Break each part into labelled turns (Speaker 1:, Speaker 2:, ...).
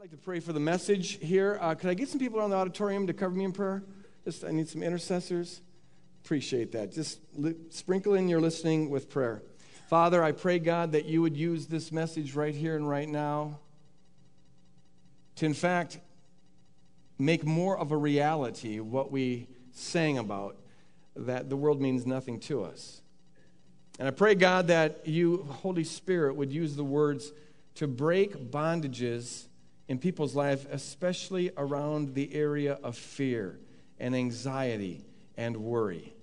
Speaker 1: I'd like to pray for the message here. Uh, could I get some people around the auditorium to cover me in prayer? Just, I need some intercessors. Appreciate that. Just li- sprinkle in your listening with prayer. Father, I pray, God, that you would use this message right here and right now to, in fact, make more of a reality what we sang about, that the world means nothing to us. And I pray, God, that you, Holy Spirit, would use the words to break bondages in people's life, especially around the area of fear and anxiety and worry.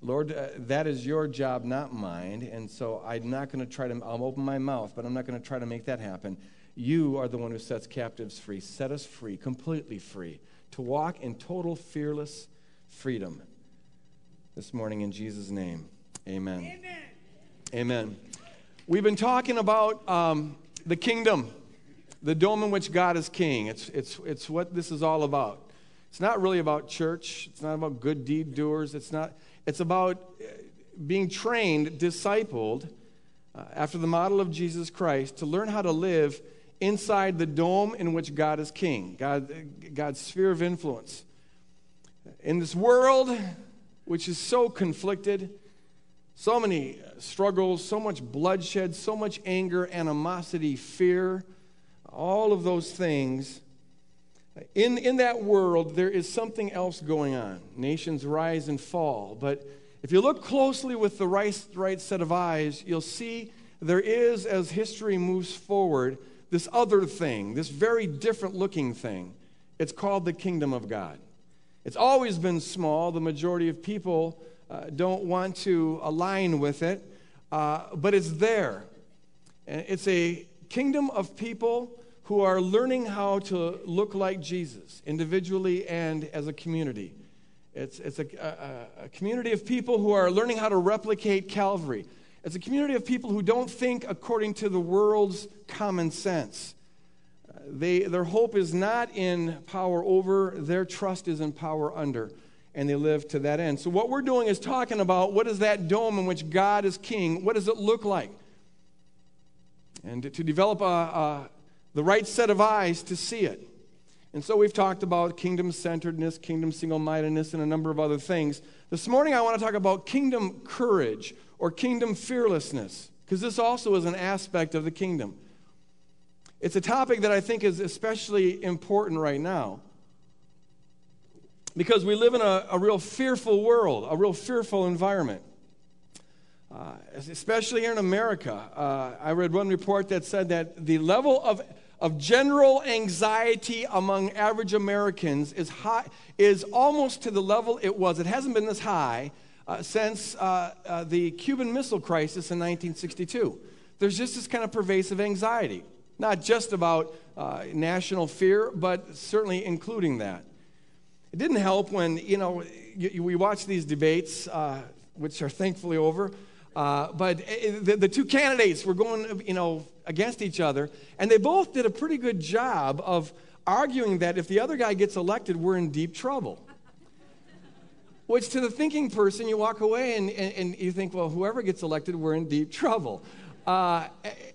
Speaker 1: Lord, uh, that is your job, not mine. And so I'm not going to try to, I'll open my mouth, but I'm not going to try to make that happen. You are the one who sets captives free. Set us free, completely free, to walk in total fearless freedom. This morning, in Jesus' name, amen. Amen. amen. We've been talking about um, the kingdom the dome in which God is king. It's, it's, it's what this is all about. It's not really about church. It's not about good deed doers. It's, not, it's about uh, being trained, discipled uh, after the model of Jesus Christ to learn how to live inside the dome in which God is king, God, God's sphere of influence. In this world, which is so conflicted, so many struggles, so much bloodshed, so much anger, animosity, fear, all of those things. In, in that world, there is something else going on. Nations rise and fall. But if you look closely with the right, right set of eyes, you'll see there is, as history moves forward, this other thing, this very different looking thing. It's called the kingdom of God. It's always been small. The majority of people uh, don't want to align with it, uh, but it's there. It's a kingdom of people who are learning how to look like Jesus individually and as a community. It's, it's a, a, a, community of people who are learning how to replicate Calvary. It's a community of people who don't think according to the world's common sense. Uh, they, their hope is not in power over, their trust is in power under, and they live to that end. So, what we're doing is talking about what is that dome in which God is king? What does it look like? And to develop a, a the right set of eyes to see it. And so we've talked about kingdom centeredness, kingdom single mindedness, and a number of other things. This morning I want to talk about kingdom courage or kingdom fearlessness, because this also is an aspect of the kingdom. It's a topic that I think is especially important right now because we live in a, a real fearful world, a real fearful environment. Uh, especially here in America, uh, I read one report that said that the level of of general anxiety among average Americans is, high, is almost to the level it was. It hasn't been this high uh, since uh, uh, the Cuban Missile Crisis in 1962. There's just this kind of pervasive anxiety, not just about uh, national fear, but certainly including that. It didn't help when, you know, we watch these debates, uh, which are thankfully over. Uh, but eh, the, the, two candidates were going, you know, against each other, and they both did a pretty good job of arguing that if the other guy gets elected, we're in deep trouble. Which, to the thinking person, you walk away and, and, and you think, well, whoever gets elected, we're in deep trouble. Uh,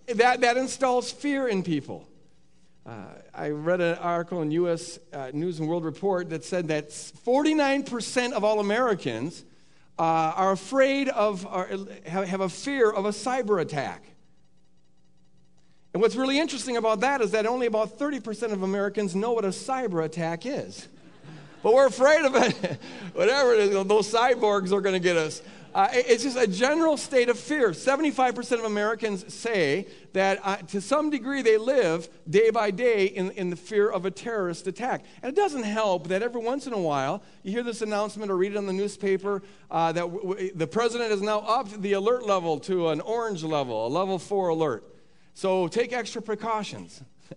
Speaker 1: that, that installs fear in people. Uh, I read an article in U.S. Uh, News and World Report that said that 49% of all Americans uh, are afraid of, or have a fear of a cyber attack. And what's really interesting about that is that only about 30% of Americans know what a cyber attack is. But we're afraid of it. Whatever it is, those cyborgs are going to get us. Uh, it's just a general state of fear. 75% of Americans say that uh, to some degree they live day by day in, in the fear of a terrorist attack. And it doesn't help that every once in a while you hear this announcement or read it on the newspaper uh, that w- w- the president has now upped the alert level to an orange level, a level four alert. So take extra precautions.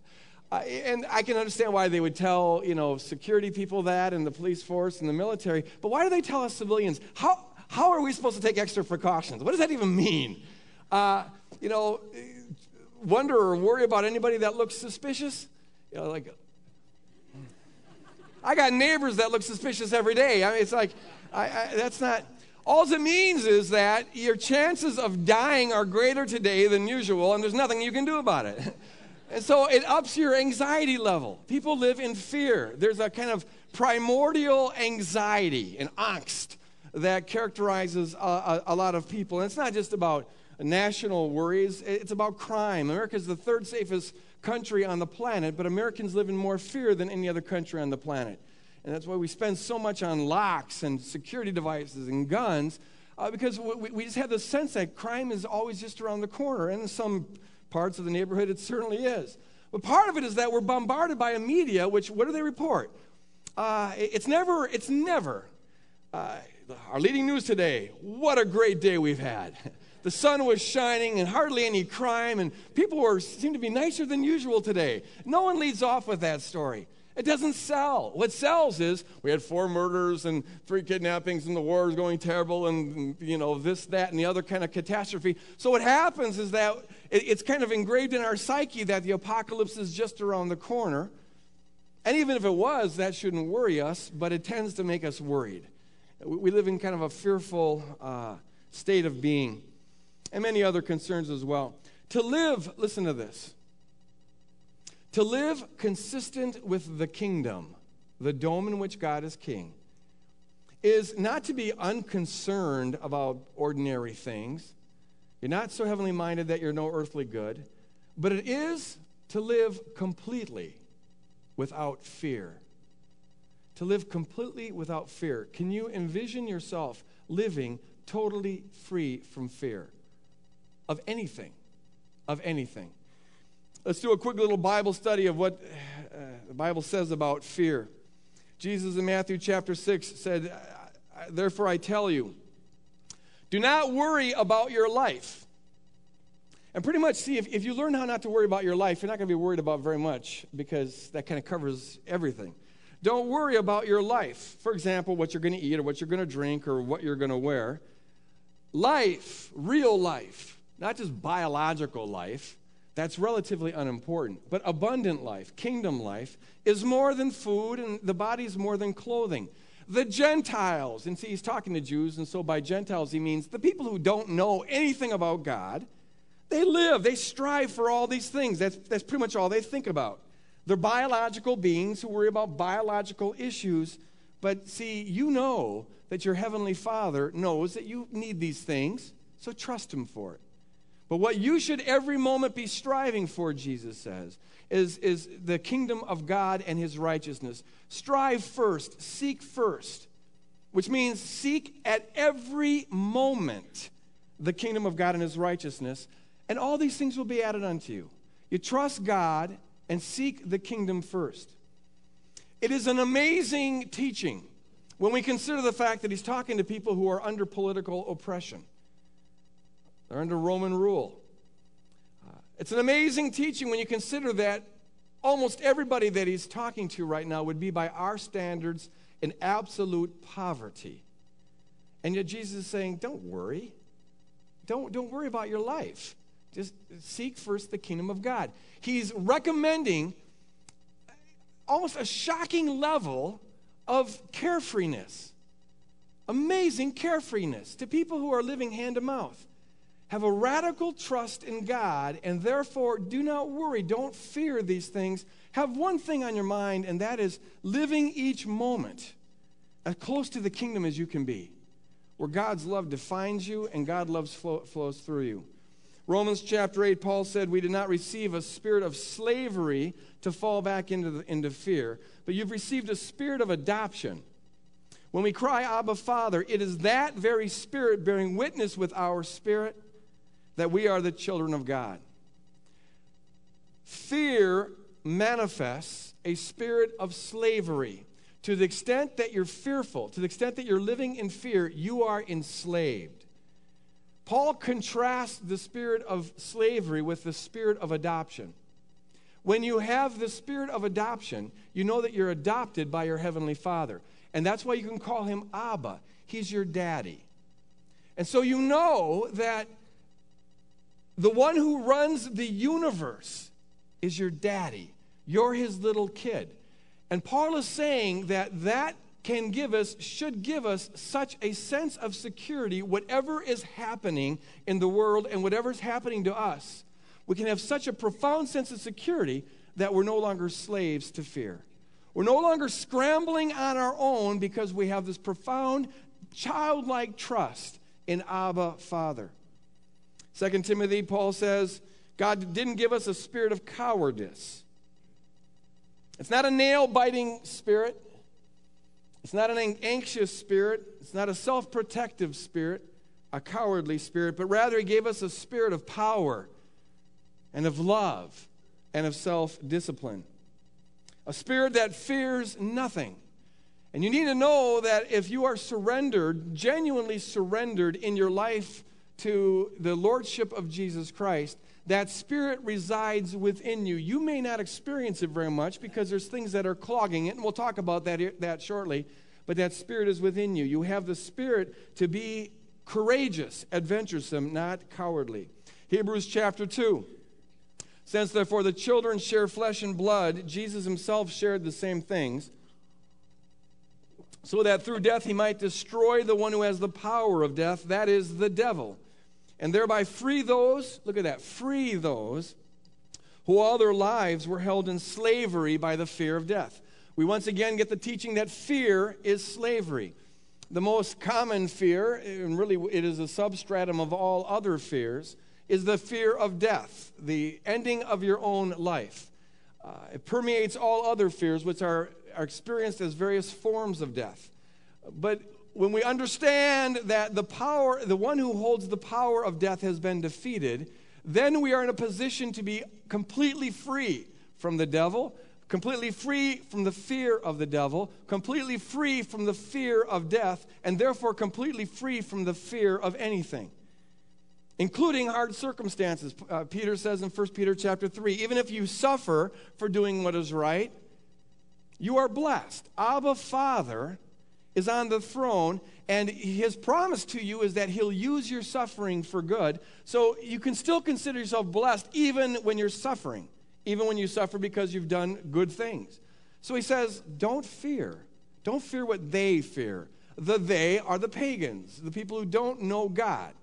Speaker 1: Uh, and I can understand why they would tell, you know, security people that and the police force and the military. But why do they tell us civilians? How, how are we supposed to take extra precautions? What does that even mean? Uh, you know, wonder or worry about anybody that looks suspicious? You know, like, I got neighbors that look suspicious every day. I mean, it's like, I, I, that's not. All it means is that your chances of dying are greater today than usual, and there's nothing you can do about it. And so it ups your anxiety level. People live in fear. There's a kind of primordial anxiety and angst that characterizes a, a, a lot of people. And it's not just about national worries, it's about crime. America is the third safest country on the planet, but Americans live in more fear than any other country on the planet. And that's why we spend so much on locks and security devices and guns, uh, because we, we just have the sense that crime is always just around the corner. And in some parts of the neighborhood, it certainly is. But part of it is that we're bombarded by a media, which, what do they report? Uh, it's never, it's never. Uh, our leading news today, what a great day we've had. the sun was shining and hardly any crime, and people were, seem to be nicer than usual today. No one leads off with that story. It doesn't sell. What sells is we had four murders and three kidnappings, and the war is going terrible, and you know this, that, and the other kind of catastrophe. So what happens is that it's kind of engraved in our psyche that the apocalypse is just around the corner. And even if it was, that shouldn't worry us, but it tends to make us worried. We live in kind of a fearful uh, state of being and many other concerns as well. To live, listen to this, to live consistent with the kingdom, the dome in which God is king, is not to be unconcerned about ordinary things. You're not so heavenly minded that you're no earthly good, but it is to live completely without fear. To live completely without fear. Can you envision yourself living totally free from fear? of anything. Of anything. Let's do a quick little Bible study of what uh, the Bible says about fear. Jesus in Matthew chapter 6 said, Therefore I tell you, do not worry about your life. And pretty much, see, if, if you learn how not to worry about your life, you're not going to be worried about very much because that kind of covers everything. Don't worry about your life. For example, what you're going to eat or what you're going to drink or what you're going to wear. Life, real life, not just biological life, that's relatively unimportant, but abundant life, kingdom life, is more than food and the body is more than clothing. The Gentiles, and see, he's talking to Jews, and so by Gentiles he means the people who don't know anything about God. They live, they strive for all these things. That's, that's pretty much all they think about. They're biological beings who worry about biological issues. But see, you know that your Heavenly Father knows that you need these things, so trust Him for it. But what you should every moment be striving for, Jesus says, is, is the kingdom of God and his righteousness. Strive first, seek first, which means seek at every moment the kingdom of God and his righteousness, and all these things will be added unto you. You trust God and seek the kingdom first. It is an amazing teaching when we consider the fact that he's talking to people who are under political oppression. They're under Roman rule. Uh, it's an amazing teaching when you consider that almost everybody that he's talking to right now would be, by our standards, in absolute poverty. And yet Jesus is saying, Don't worry. Don't, don't worry about your life. Just seek first the kingdom of God. He's recommending almost a shocking level of carefreeness. Amazing carefreeness to people who are living hand to mouth have a radical trust in God, and therefore do not worry, don't fear these things. Have one thing on your mind, and that is living each moment as close to the kingdom as you can be, where God's love defines you and God loves flow, flows through you. Romans chapter 8, Paul said, We did not receive a spirit of slavery to fall back into, the, into fear, but you've received a spirit of adoption. When we cry, Abba, Father, it is that very spirit bearing witness with our spirit that we are the children of God. Fear manifests a spirit of slavery. To the extent that you're fearful, to the extent that you're living in fear, you are enslaved. Paul contrasts the spirit of slavery with the spirit of adoption. When you have the spirit of adoption, you know that you're adopted by your heavenly Father. And that's why you can call him Abba. He's your daddy. And so you know that the one who runs the universe is your daddy. You're his little kid. And Paul is saying that that can give us, should give us such a sense of security, whatever is happening in the world and whatever's happening to us. we can have such a profound sense of security that we're no longer slaves to fear. We're no longer scrambling on our own because we have this profound childlike trust in Abba Father. 2 Timothy, Paul says, God didn't give us a spirit of cowardice. It's not a nail biting spirit. It's not an anxious spirit. It's not a self protective spirit, a cowardly spirit, but rather, He gave us a spirit of power and of love and of self discipline. A spirit that fears nothing. And you need to know that if you are surrendered, genuinely surrendered in your life to the Lordship of Jesus Christ, that spirit resides within you. You may not experience it very much because there's things that are clogging it, and we'll talk about that, that shortly. But that spirit is within you. You have the spirit to be courageous, adventuresome, not cowardly. Hebrews chapter 2. Since therefore the children share flesh and blood, Jesus himself shared the same things, so that through death he might destroy the one who has the power of death, that is, the devil, and thereby free those, look at that, free those who all their lives were held in slavery by the fear of death. We once again get the teaching that fear is slavery. The most common fear, and really it is a substratum of all other fears, is the fear of death, the ending of your own life. Uh, it permeates all other fears, which are, are experienced as various forms of death. But when we understand that the power, the one who holds the power of death has been defeated, then we are in a position to be completely free from the devil, completely free from the fear of the devil, completely free from the fear of death, and therefore completely free from the fear of anything including hard circumstances. Uh, Peter says in 1 Peter chapter 3, even if you suffer for doing what is right, you are blessed. Abba Father is on the throne, and his promise to you is that he'll use your suffering for good. So you can still consider yourself blessed even when you're suffering, even when you suffer because you've done good things. So he says, don't fear. Don't fear what they fear. The they are the pagans, the people who don't know God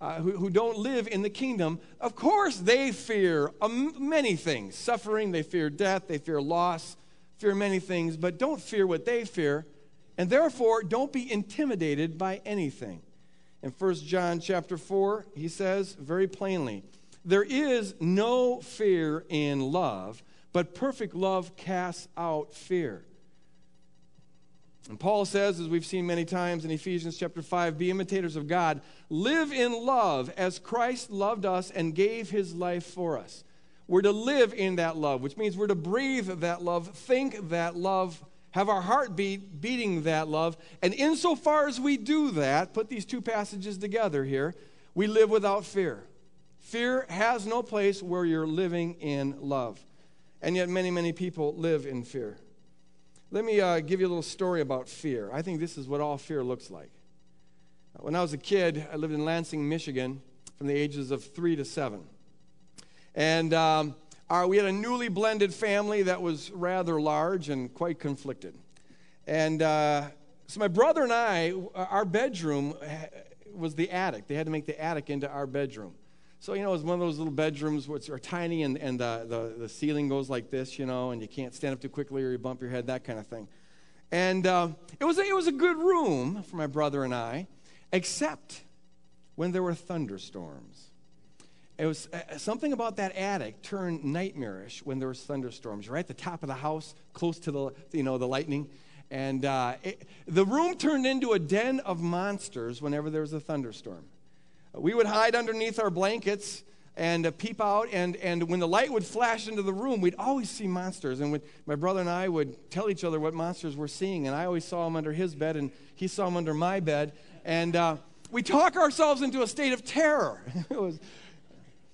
Speaker 1: uh, who, who don't live in the kingdom, of course they fear um, many things suffering, they fear death, they fear loss, fear many things, but don't fear what they fear. And therefore, don't be intimidated by anything. In 1 John chapter 4, he says very plainly, There is no fear in love, but perfect love casts out fear. And Paul says, as we've seen many times in Ephesians chapter 5, be imitators of God. Live in love as Christ loved us and gave his life for us. We're to live in that love, which means we're to breathe that love, think that love, have our heartbeat beating that love. And insofar as we do that, put these two passages together here, we live without fear. Fear has no place where you're living in love. And yet, many, many people live in fear. Let me uh, give you a little story about fear. I think this is what all fear looks like. When I was a kid, I lived in Lansing, Michigan, from the ages of three to seven. And um, our, we had a newly blended family that was rather large and quite conflicted. And uh, so my brother and I, our bedroom was the attic. They had to make the attic into our bedroom. So, you know, it's one of those little bedrooms which are tiny and, and the, the, the ceiling goes like this, you know, and you can't stand up too quickly or you bump your head, that kind of thing. And uh, it, was a, it was a good room for my brother and I, except when there were thunderstorms. It was uh, something about that attic turned nightmarish when there was thunderstorms. Right at the top of the house, close to the, you know, the lightning. And uh, it, the room turned into a den of monsters whenever there was a thunderstorm. We would hide underneath our blankets and uh, peep out, and, and when the light would flash into the room, we'd always see monsters. And my brother and I would tell each other what monsters we're seeing, and I always saw them under his bed, and he saw them under my bed. And uh, we talk ourselves into a state of terror. It was,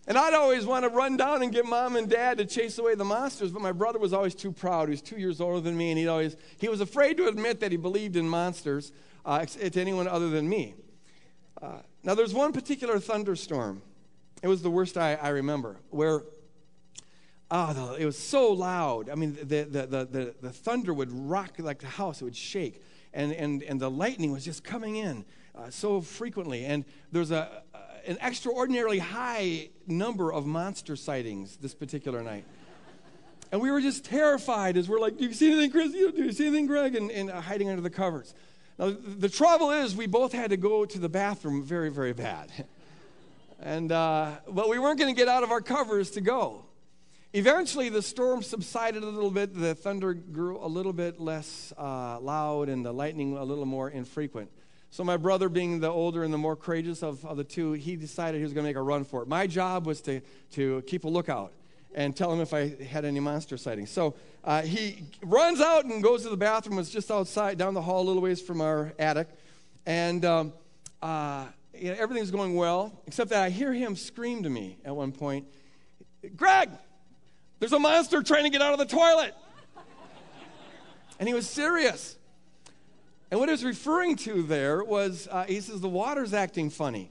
Speaker 1: and I'd always want to run down and get mom and dad to chase away the monsters, but my brother was always too proud. He was two years older than me, and he'd always, he was afraid to admit that he believed in monsters uh, to anyone other than me. Uh, now, there's one particular thunderstorm. It was the worst I, I remember, where oh, it was so loud. I mean, the, the, the, the, the thunder would rock like the house, it would shake. And, and, and the lightning was just coming in uh, so frequently. And there's a, an extraordinarily high number of monster sightings this particular night. And we were just terrified as we're like, Do you see anything, Chris? Do you see anything, Greg? And, and uh, hiding under the covers. Now, the trouble is, we both had to go to the bathroom very, very bad. and, uh, but we weren't going to get out of our covers to go. Eventually, the storm subsided a little bit. The thunder grew a little bit less uh, loud and the lightning a little more infrequent. So, my brother, being the older and the more courageous of, of the two, he decided he was going to make a run for it. My job was to, to keep a lookout and tell him if I had any monster sightings. So, uh, he runs out and goes to the bathroom. It's just outside, down the hall, a little ways from our attic. And um, uh, you know, everything's going well, except that I hear him scream to me at one point Greg, there's a monster trying to get out of the toilet. And he was serious. And what he was referring to there was, uh, he says, the water's acting funny.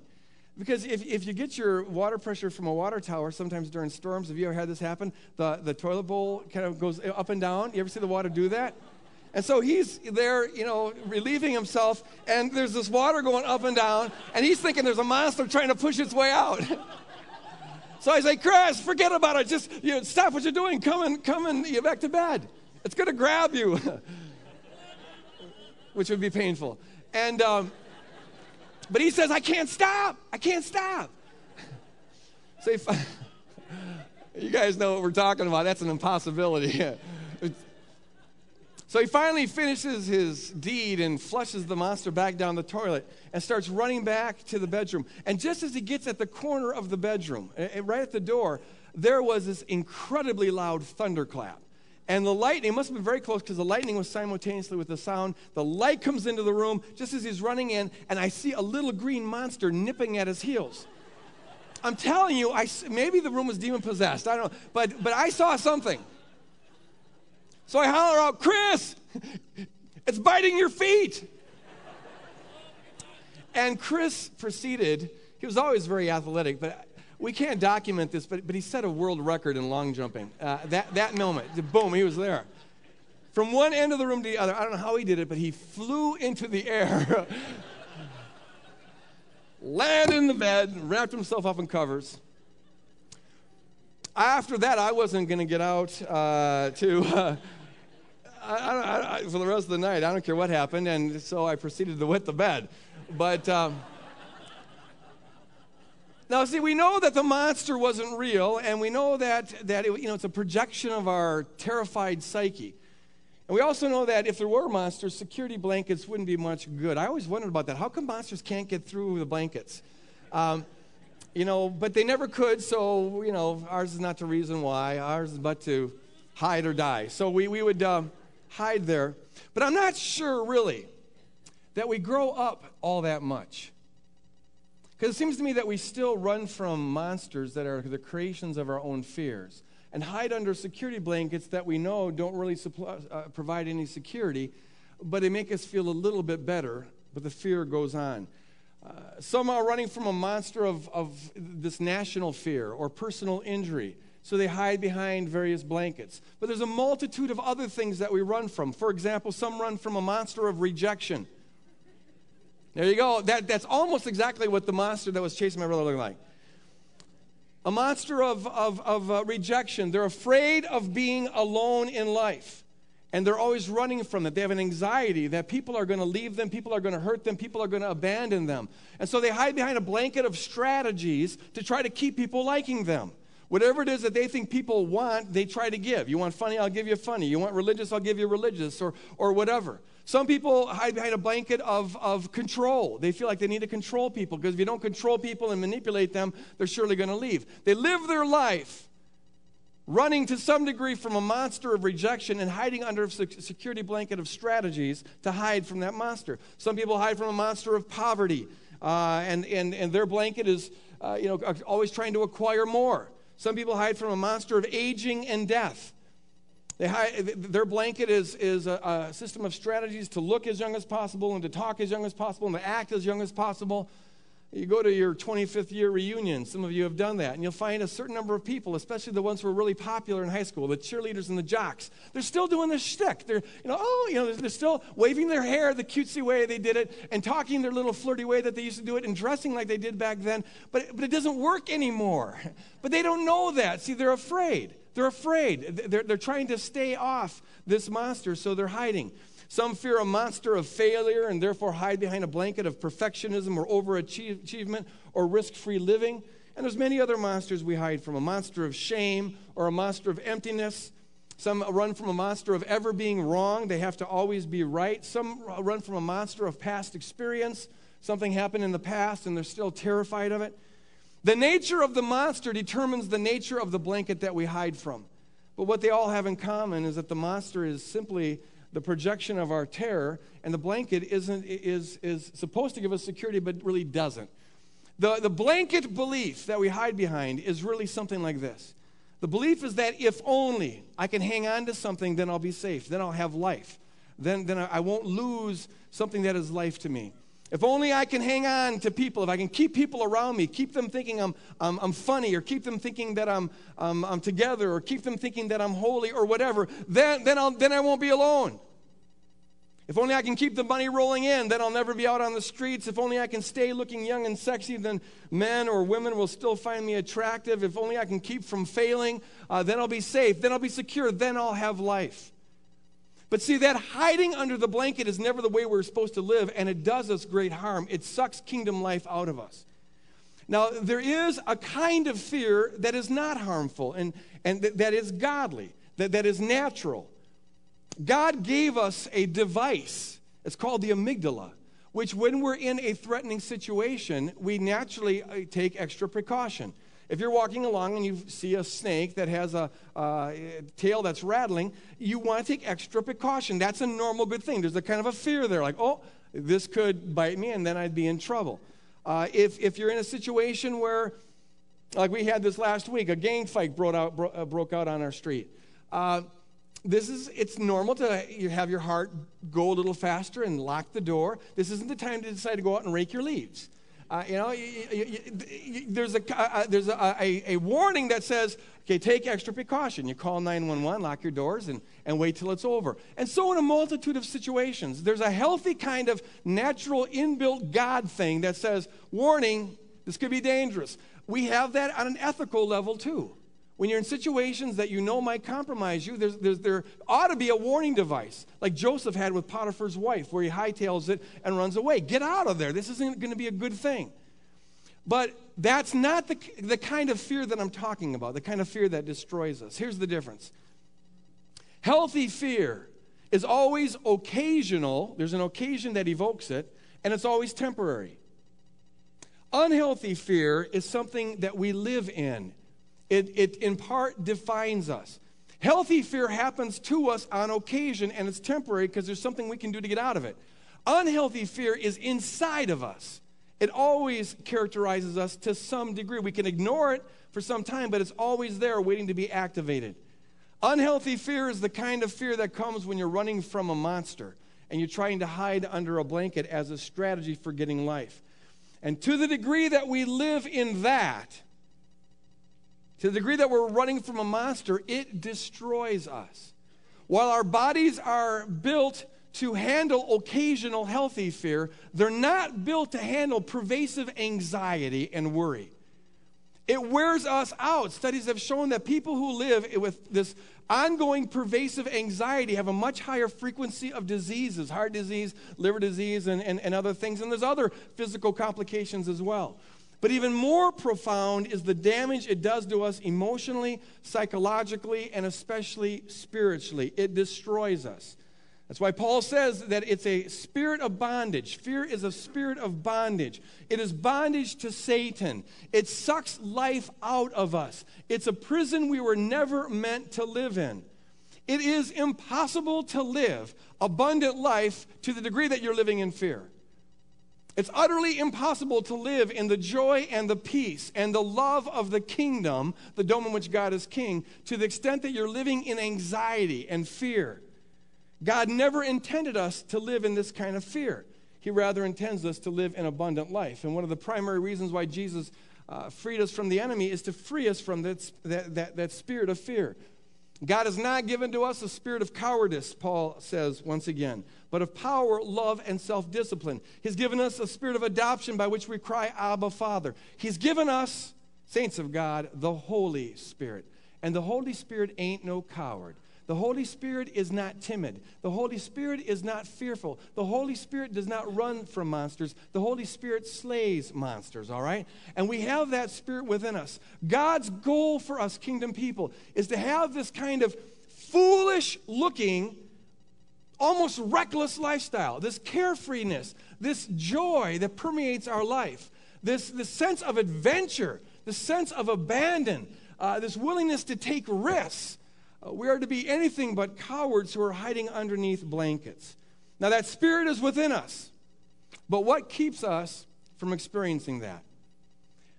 Speaker 1: Because if, if you get your water pressure from a water tower, sometimes during storms, have you ever had this happen? The, the toilet bowl kind of goes up and down. You ever see the water do that? And so he's there, you know, relieving himself, and there's this water going up and down, and he's thinking there's a monster trying to push its way out. so I say, Chris, forget about it. Just you know, stop what you're doing. Come and come and get back to bed. It's going to grab you. which would be painful. And, um, but he says, I can't stop. I can't stop. so you guys know what we're talking about. That's an impossibility. so he finally finishes his deed and flushes the monster back down the toilet and starts running back to the bedroom. And just as he gets at the corner of the bedroom, right at the door, there was this incredibly loud thunderclap. And the lightning must have been very close because the lightning was simultaneously with the sound. The light comes into the room just as he's running in, and I see a little green monster nipping at his heels. I'm telling you, I, maybe the room was demon possessed. I don't know. But, but I saw something. So I holler out, Chris, it's biting your feet. And Chris proceeded, he was always very athletic, but we can't document this, but, but he set a world record in long jumping. Uh, that, that moment, boom, he was there. From one end of the room to the other, I don't know how he did it, but he flew into the air, landed in the bed, wrapped himself up in covers. After that, I wasn't going to get out uh, to. Uh, I, I, I, for the rest of the night, I don't care what happened, and so I proceeded to wet the bed. But um, now, see, we know that the monster wasn't real, and we know that, that it, you know, it's a projection of our terrified psyche. And we also know that if there were monsters, security blankets wouldn't be much good. I always wondered about that. How come monsters can't get through the blankets? Um, you know, but they never could, so, you know, ours is not the reason why. Ours is but to hide or die. So we, we would um, hide there. But I'm not sure, really, that we grow up all that much. Because it seems to me that we still run from monsters that are the creations of our own fears and hide under security blankets that we know don't really supply, uh, provide any security, but they make us feel a little bit better, but the fear goes on. Uh, some are running from a monster of, of this national fear or personal injury, so they hide behind various blankets. But there's a multitude of other things that we run from. For example, some run from a monster of rejection. There you go. That, that's almost exactly what the monster that was chasing my brother looked like. A monster of, of, of uh, rejection. They're afraid of being alone in life. And they're always running from it. They have an anxiety that people are going to leave them, people are going to hurt them, people are going to abandon them. And so they hide behind a blanket of strategies to try to keep people liking them. Whatever it is that they think people want, they try to give. You want funny, I'll give you funny. You want religious, I'll give you religious, or, or whatever. Some people hide behind a blanket of, of control. They feel like they need to control people because if you don't control people and manipulate them, they're surely going to leave. They live their life running to some degree from a monster of rejection and hiding under a security blanket of strategies to hide from that monster. Some people hide from a monster of poverty, uh, and, and, and their blanket is uh, you know, always trying to acquire more. Some people hide from a monster of aging and death. They their blanket is, is a, a, system of strategies to look as young as possible and to talk as young as possible and to act as young as possible. You go to your 25th year reunion, some of you have done that, and you'll find a certain number of people, especially the ones who were really popular in high school, the cheerleaders and the jocks. They're still doing this shtick. They're, you know, oh, you know, they're still waving their hair the cutesy way they did it and talking their little flirty way that they used to do it and dressing like they did back then. But, but it doesn't work anymore. But they don't know that. See, they're afraid. They're afraid. They're, they're trying to stay off this monster, so they're hiding. Some fear a monster of failure and therefore hide behind a blanket of perfectionism or overachievement or risk free living. And there's many other monsters we hide from a monster of shame or a monster of emptiness. Some run from a monster of ever being wrong. They have to always be right. Some run from a monster of past experience. Something happened in the past and they're still terrified of it. The nature of the monster determines the nature of the blanket that we hide from. But what they all have in common is that the monster is simply the projection of our terror, and the blanket isn't, is, is supposed to give us security, but really doesn't. The, the blanket belief that we hide behind is really something like this the belief is that if only I can hang on to something, then I'll be safe, then I'll have life, then, then I won't lose something that is life to me. If only I can hang on to people, if I can keep people around me, keep them thinking I'm, I'm, I'm funny, or keep them thinking that I'm, I'm, I'm together, or keep them thinking that I'm holy, or whatever, then, then, I'll, then I won't be alone. If only I can keep the money rolling in, then I'll never be out on the streets. If only I can stay looking young and sexy, then men or women will still find me attractive. If only I can keep from failing, uh, then I'll be safe, then I'll be secure, then I'll have life. But see, that hiding under the blanket is never the way we're supposed to live, and it does us great harm. It sucks kingdom life out of us. Now, there is a kind of fear that is not harmful and, and th- that is godly, that, that is natural. God gave us a device. It's called the amygdala, which, when we're in a threatening situation, we naturally uh, take extra precaution. If you're walking along and you see a snake that has a tail that's rattling, you want to take extra precaution. That's a normal good thing. There's a kind of a fear there, like, oh, this could bite me and then I'd be in trouble. Uh, if, if you're in a situation where, like we had this last week, a gang fight broke out, bro- uh, broke out on our street. Uh, this is it's normal to you have your heart go a little faster and lock the door this isn't the time to decide to go out and rake your leaves uh, you know, you, you, you, there's, a, uh, there's a, a, a, warning that says, okay, take extra precaution. You call 911, lock your doors, and, and wait till it's over. And so, in a multitude of situations, there's a healthy kind of natural inbuilt God thing that says, warning, this could be dangerous. We have that on an ethical level too. When you're in situations that you know might compromise you, there's, there's, there ought to be a warning device, like Joseph had with Potiphar's wife, where he hightails it and runs away. Get out of there. This isn't going to be a good thing. But that's not the, the kind of fear that I'm talking about, the kind of fear that destroys us. Here's the difference healthy fear is always occasional, there's an occasion that evokes it, and it's always temporary. Unhealthy fear is something that we live in. It, it in part defines us. Healthy fear happens to us on occasion and it's temporary because there's something we can do to get out of it. Unhealthy fear is inside of us. It always characterizes us to some degree. We can ignore it for some time, but it's always there waiting to be activated. Unhealthy fear is the kind of fear that comes when you're running from a monster and you're trying to hide under a blanket as a strategy for getting life. And to the degree that we live in that, to the degree that we're running from a monster, it destroys us. While our bodies are built to handle occasional healthy fear, they're not built to handle pervasive anxiety and worry. It wears us out. Studies have shown that people who live with this ongoing pervasive anxiety have a much higher frequency of diseases, heart disease, liver disease, and, and, and other things. And there's other physical complications as well. But even more profound is the damage it does to us emotionally, psychologically, and especially spiritually. It destroys us. That's why Paul says that it's a spirit of bondage. Fear is a spirit of bondage. It is bondage to Satan. It sucks life out of us. It's a prison we were never meant to live in. It is impossible to live abundant life to the degree that you're living in fear. It's utterly impossible to live in the joy and the peace and the love of the kingdom, the dome in which God is king, to the extent that you're living in anxiety and fear. God never intended us to live in this kind of fear. He rather intends us to live an abundant life. And one of the primary reasons why Jesus uh, freed us from the enemy is to free us from that, that, that, that spirit of fear. God has not given to us a spirit of cowardice, Paul says once again, but of power, love, and self discipline. He's given us a spirit of adoption by which we cry, Abba, Father. He's given us, saints of God, the Holy Spirit. And the Holy Spirit ain't no coward. The Holy Spirit is not timid. The Holy Spirit is not fearful. The Holy Spirit does not run from monsters. The Holy Spirit slays monsters, all right? And we have that spirit within us. God's goal for us, kingdom people, is to have this kind of foolish looking, almost reckless lifestyle, this carefreeness, this joy that permeates our life, this, this sense of adventure, this sense of abandon, uh, this willingness to take risks uh, we are to be anything but cowards who are hiding underneath blankets. Now, that spirit is within us. But what keeps us from experiencing that?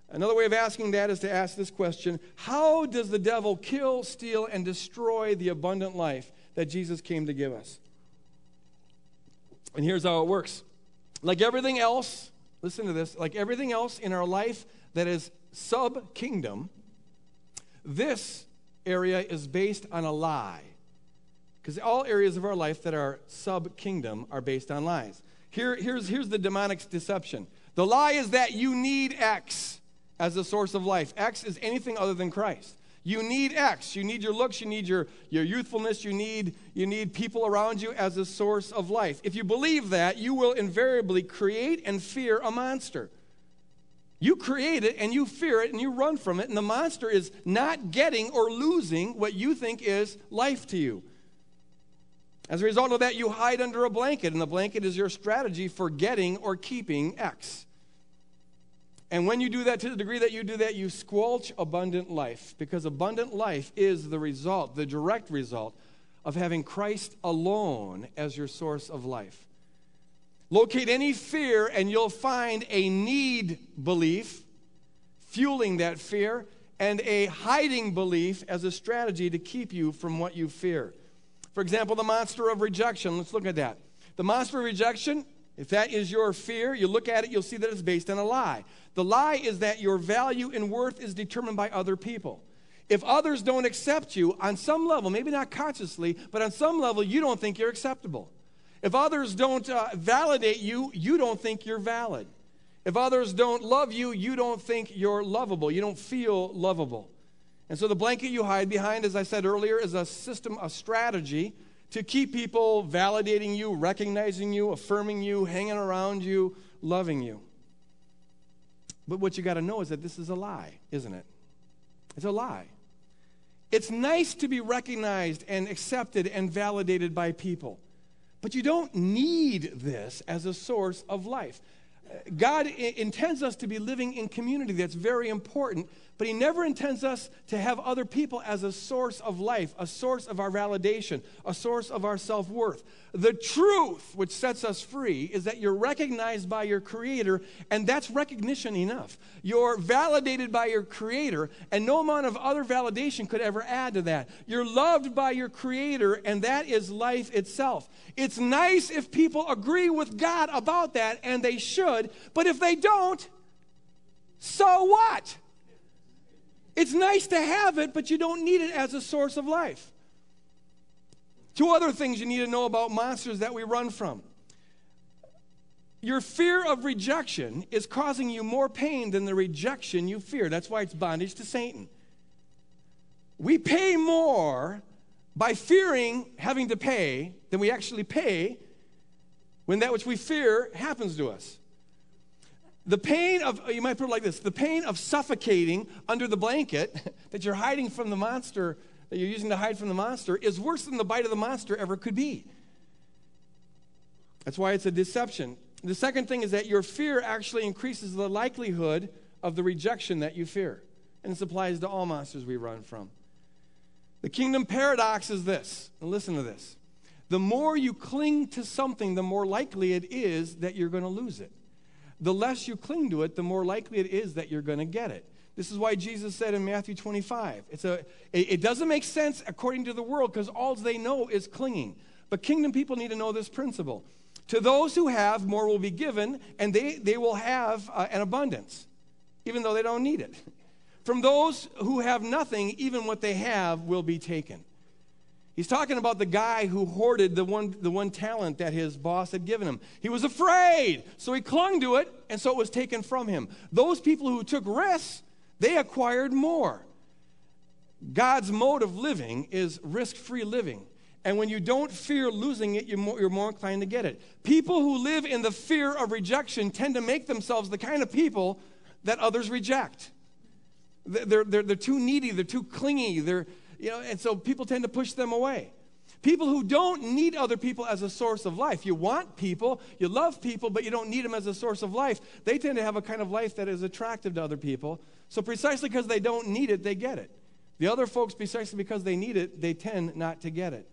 Speaker 1: Another way of asking that is to ask this question How does the devil kill, steal, and destroy the abundant life that Jesus came to give us? And here's how it works. Like everything else, listen to this, like everything else in our life that is sub kingdom, this area is based on a lie. Because all areas of our life that are sub kingdom are based on lies. Here, here's, here's the demonic deception the lie is that you need X as a source of life. X is anything other than Christ. You need X. You need your looks. You need your, your youthfulness. You need, you need people around you as a source of life. If you believe that, you will invariably create and fear a monster. You create it and you fear it and you run from it, and the monster is not getting or losing what you think is life to you. As a result of that, you hide under a blanket, and the blanket is your strategy for getting or keeping X. And when you do that to the degree that you do that, you squelch abundant life because abundant life is the result, the direct result of having Christ alone as your source of life. Locate any fear, and you'll find a need belief fueling that fear and a hiding belief as a strategy to keep you from what you fear. For example, the monster of rejection. Let's look at that. The monster of rejection, if that is your fear, you look at it, you'll see that it's based on a lie. The lie is that your value and worth is determined by other people. If others don't accept you on some level, maybe not consciously, but on some level, you don't think you're acceptable. If others don't uh, validate you, you don't think you're valid. If others don't love you, you don't think you're lovable. You don't feel lovable. And so the blanket you hide behind, as I said earlier, is a system, a strategy to keep people validating you, recognizing you, affirming you, hanging around you, loving you. But what you got to know is that this is a lie, isn't it? It's a lie. It's nice to be recognized and accepted and validated by people. But you don't need this as a source of life. Uh, God intends us to be living in community. That's very important but He never intends us to have other people as a source of life, a source of our validation, a source of our self worth. The truth which sets us free is that you're recognized by your Creator, and that's recognition enough. You're validated by your Creator, and no amount of other validation could ever add to that. You're loved by your Creator, and that is life itself. It's nice if people agree with God about that, and they should, but if they don't, so what? It's nice to have it, but you don't need it as a source of life. Two other things you need to know about monsters that we run from. Your fear of rejection is causing you more pain than the rejection you fear. That's why it's bondage to Satan. We pay more by fearing having to pay than we actually pay when that which we fear happens to us. The pain of, you might put it like this the pain of suffocating under the blanket that you're hiding from the monster, that you're using to hide from the monster, is worse than the bite of the monster ever could be. That's why it's a deception. The second thing is that your fear actually increases the likelihood of the rejection that you fear. And this applies to all monsters we run from. The kingdom paradox is this, and listen to this. The more you cling to something, the more likely it is that you're going to lose it the less you cling to it, the more likely it is that you're going to get it. This is why Jesus said in Matthew 25, it's a, it, doesn't make sense according to the world because all they know is clinging. But kingdom people need to know this principle. To those who have, more will be given, and they, they will have uh, an abundance, even though they don't need it. From those who have nothing, even what they have will be taken. He's talking about the guy who hoarded the one, the one talent that his boss had given him. He was afraid, so he clung to it, and so it was taken from him. Those people who took risks, they acquired more. God's mode of living is risk free living. And when you don't fear losing it, you're more, you're more inclined to get it. People who live in the fear of rejection tend to make themselves the kind of people that others reject. They're, they're, they're too needy, they're too clingy, they're, you know, and so people tend to push them away. People who don't need other people as a source of life. You want people, you love people, but you don't need them as a source of life. They tend to have a kind of life that is attractive to other people. So precisely because they don't need it, they get it. The other folks, precisely because they need it, they tend not to get it.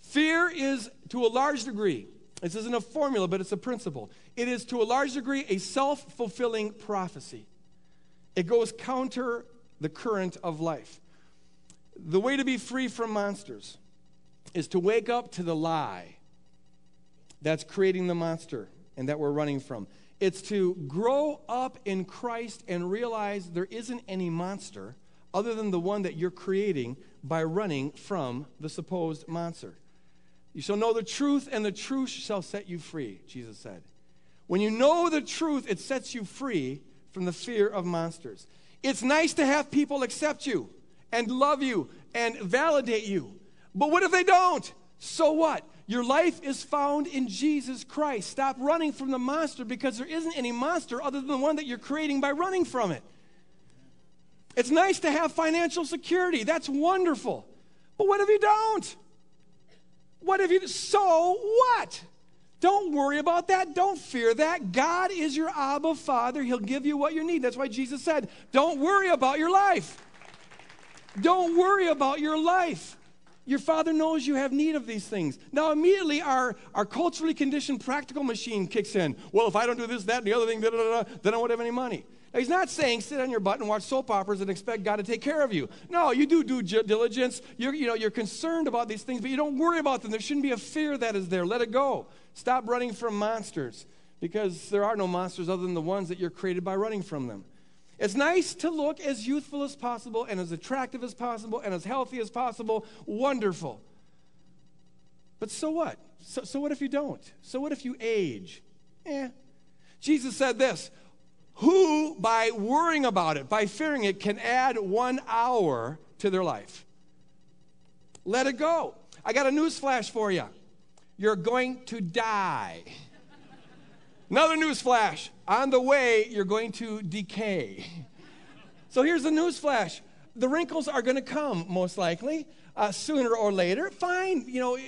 Speaker 1: Fear is, to a large degree, this isn't a formula, but it's a principle. It is, to a large degree, a self fulfilling prophecy. It goes counter the current of life. The way to be free from monsters is to wake up to the lie that's creating the monster and that we're running from. It's to grow up in Christ and realize there isn't any monster other than the one that you're creating by running from the supposed monster. You shall know the truth, and the truth shall set you free, Jesus said. When you know the truth, it sets you free from the fear of monsters. It's nice to have people accept you and love you and validate you. But what if they don't? So what? Your life is found in Jesus Christ. Stop running from the monster because there isn't any monster other than the one that you're creating by running from it. It's nice to have financial security. That's wonderful. But what if you don't? What if you so what? Don't worry about that. Don't fear that. God is your Abba Father. He'll give you what you need. That's why Jesus said, Don't worry about your life. Don't worry about your life. Your Father knows you have need of these things. Now, immediately, our, our culturally conditioned practical machine kicks in. Well, if I don't do this, that, and the other thing, da, da, da, then I won't have any money. Now, he's not saying sit on your butt and watch soap operas and expect God to take care of you. No, you do due diligence. You're, you know, you're concerned about these things, but you don't worry about them. There shouldn't be a fear that is there. Let it go. Stop running from monsters because there are no monsters other than the ones that you're created by running from them. It's nice to look as youthful as possible and as attractive as possible and as healthy as possible. Wonderful. But so what? So, so what if you don't? So what if you age? Eh. Jesus said this Who, by worrying about it, by fearing it, can add one hour to their life? Let it go. I got a news flash for you you're going to die. Another news flash. On the way, you're going to decay. So here's the news flash. The wrinkles are going to come, most likely, uh, sooner or later. Fine, you know,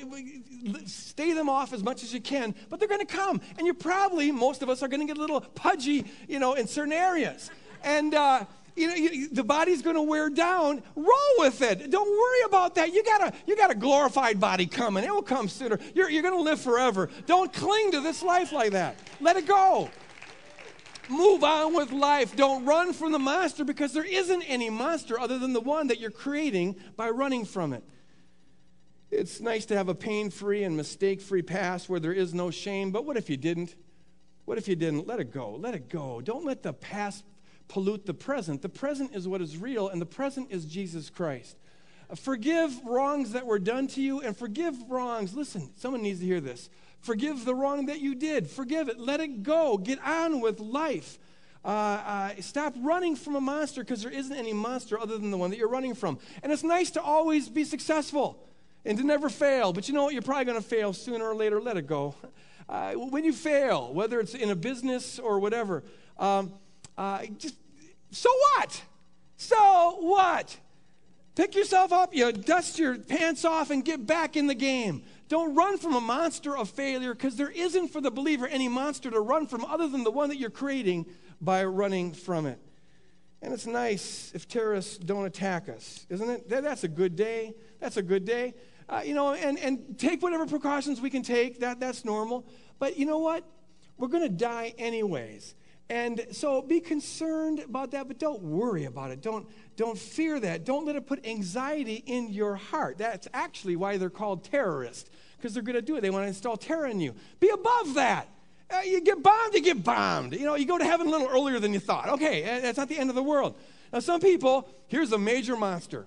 Speaker 1: stay them off as much as you can, but they're going to come. And you probably, most of us, are going to get a little pudgy, you know, in certain areas. And, uh, you know, you, the body's going to wear down. Roll with it. Don't worry about that. You got a you got a glorified body coming. It will come sooner. You're, you're going to live forever. Don't cling to this life like that. Let it go. Move on with life. Don't run from the monster because there isn't any monster other than the one that you're creating by running from it. It's nice to have a pain free and mistake free past where there is no shame, but what if you didn't? What if you didn't? Let it go. Let it go. Don't let the past pollute the present. The present is what is real, and the present is Jesus Christ. Forgive wrongs that were done to you, and forgive wrongs. Listen, someone needs to hear this. Forgive the wrong that you did. Forgive it. Let it go. Get on with life. Uh, uh, stop running from a monster because there isn't any monster other than the one that you're running from. And it's nice to always be successful and to never fail. But you know what? You're probably going to fail sooner or later. Let it go. Uh, when you fail, whether it's in a business or whatever, um, uh, just so what? So what? Pick yourself up, you dust your pants off, and get back in the game. Don't run from a monster of failure because there isn't for the believer any monster to run from other than the one that you're creating by running from it. And it's nice if terrorists don't attack us, isn't it? That's a good day. That's a good day. Uh, you know, and, and take whatever precautions we can take. That, that's normal. But you know what? We're going to die anyways. And so be concerned about that, but don't worry about it. Don't, don't fear that. Don't let it put anxiety in your heart. That's actually why they're called terrorists, because they're going to do it. They want to install terror in you. Be above that. Uh, you get bombed, you get bombed. You know, you go to heaven a little earlier than you thought. Okay, uh, that's not the end of the world. Now, some people, here's a major monster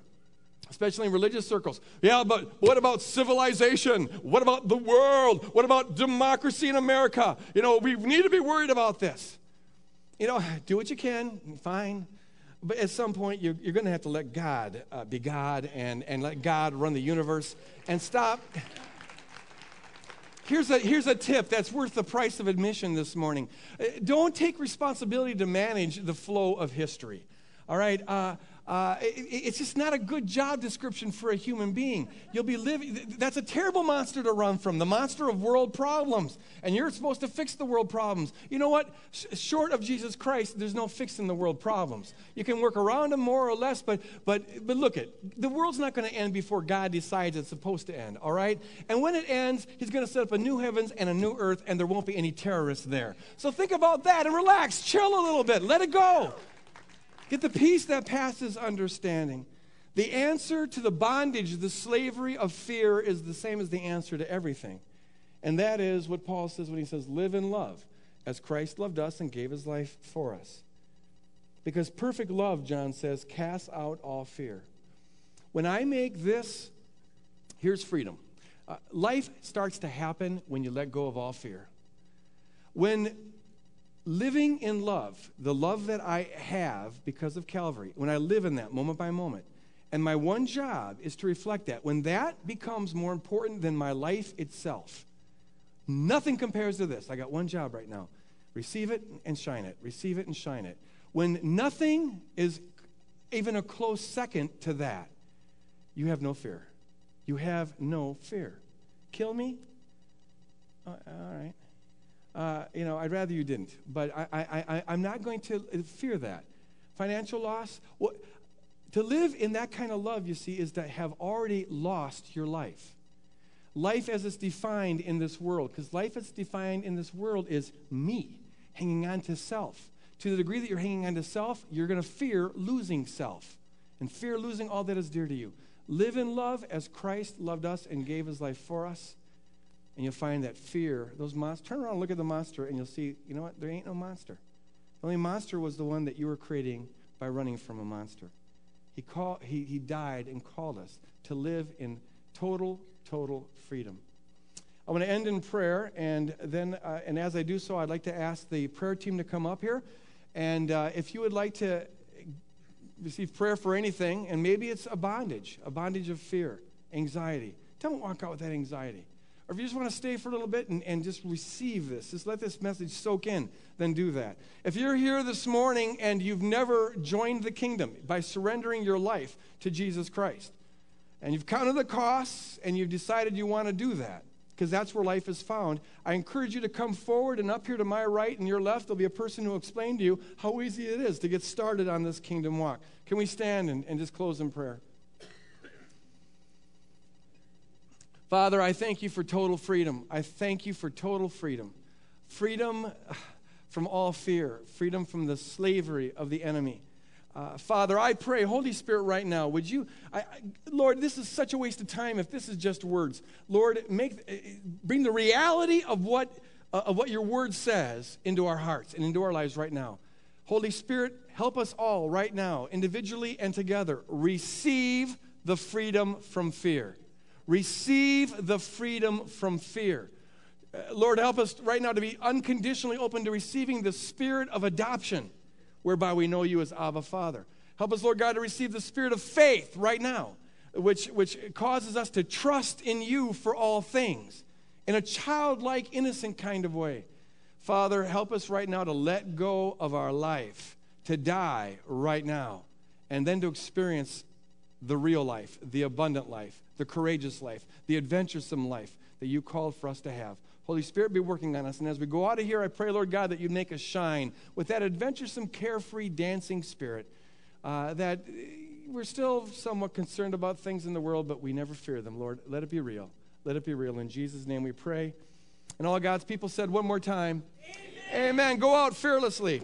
Speaker 1: especially in religious circles. Yeah, but what about civilization? What about the world? What about democracy in America? You know, we need to be worried about this. You know, do what you can, fine. But at some point, you're, you're going to have to let God uh, be God and, and let God run the universe and stop. Here's a, here's a tip that's worth the price of admission this morning. Uh, don't take responsibility to manage the flow of history. All right? Uh, uh, it, it's just not a good job description for a human being. You'll be living, that's a terrible monster to run from, the monster of world problems. And you're supposed to fix the world problems. You know what? Short of Jesus Christ, there's no fixing the world problems. You can work around them more or less, but, but, but look it, the world's not going to end before God decides it's supposed to end, all right? And when it ends, He's going to set up a new heavens and a new earth, and there won't be any terrorists there. So think about that and relax, chill a little bit, let it go. Get the peace that passes understanding. The answer to the bondage, the slavery of fear, is the same as the answer to everything. And that is what Paul says when he says, Live in love, as Christ loved us and gave his life for us. Because perfect love, John says, casts out all fear. When I make this, here's freedom. Uh, life starts to happen when you let go of all fear. When living in love, the love that I have because of Calvary, when I live in that moment by moment, and my one job is to reflect that, when that becomes more important than my life itself, nothing compares to this. I got one job right now receive it and shine it, receive it and shine it. When nothing is even a close second to that, you have no fear. You have no fear. Kill me? Uh, all right uh, you know, I'd rather you didn't. But I, I, I, am not going to fear that. Financial loss? Well, to live in that kind of love, you see, is to have already lost your life. Life as it's defined in this world, because life as defined in this world is me, hanging on to self. To the degree that you're hanging on to self, you're going to fear losing self and fear losing all that is dear to you. Live in love as Christ loved us and gave his life for us and you'll find that fear, those monsters, turn around look at the monster, and you'll see, you know what? There ain't no monster. The only monster was the one that you were creating by running from a monster. He, call, he, he died and called us to live in total, total freedom. I want to end in prayer, and then, uh, and as I do so, I'd like to ask the prayer team to come up here. And uh, if you would like to receive prayer for anything, and maybe it's a bondage, a bondage of fear, anxiety, don't walk out with that anxiety. Or if you just want to stay for a little bit and, and just receive this, just let this message soak in, then do that. If you're here this morning and you've never joined the kingdom by surrendering your life to Jesus Christ, and you've counted the costs and you've decided you want to do that, because that's where life is found, I encourage you to come forward and up here to my right and your left, there'll be a person who will explain to you how easy it is to get started on this kingdom walk. Can we stand and, and just close in prayer? Father, I thank you for total freedom. I thank you for total freedom. Freedom from all fear, freedom from the slavery of the enemy. Uh, Father, I pray, Holy Spirit, right now, would you, I, I, Lord, this is such a waste of time if this is just words. Lord, make, uh, bring the reality of what, uh, of what your word says into our hearts and into our lives right now. Holy Spirit, help us all right now, individually and together, receive the freedom from fear. Receive the freedom from fear. Uh, Lord, help us right now to be unconditionally open to receiving the spirit of adoption, whereby we know you as Abba Father. Help us, Lord God, to receive the spirit of faith right now, which, which causes us to trust in you for all things in a childlike, innocent kind of way. Father, help us right now to let go of our life, to die right now, and then to experience the real life, the abundant life, the courageous life, the adventuresome life that you called for us to have. Holy Spirit, be working on us. And as we go out of here, I pray, Lord God, that you make us shine with that adventuresome, carefree, dancing spirit. Uh, that we're still somewhat concerned about things in the world, but we never fear them, Lord. Let it be real. Let it be real. In Jesus' name we pray. And all God's people said one more time. Amen. Amen. Go out fearlessly.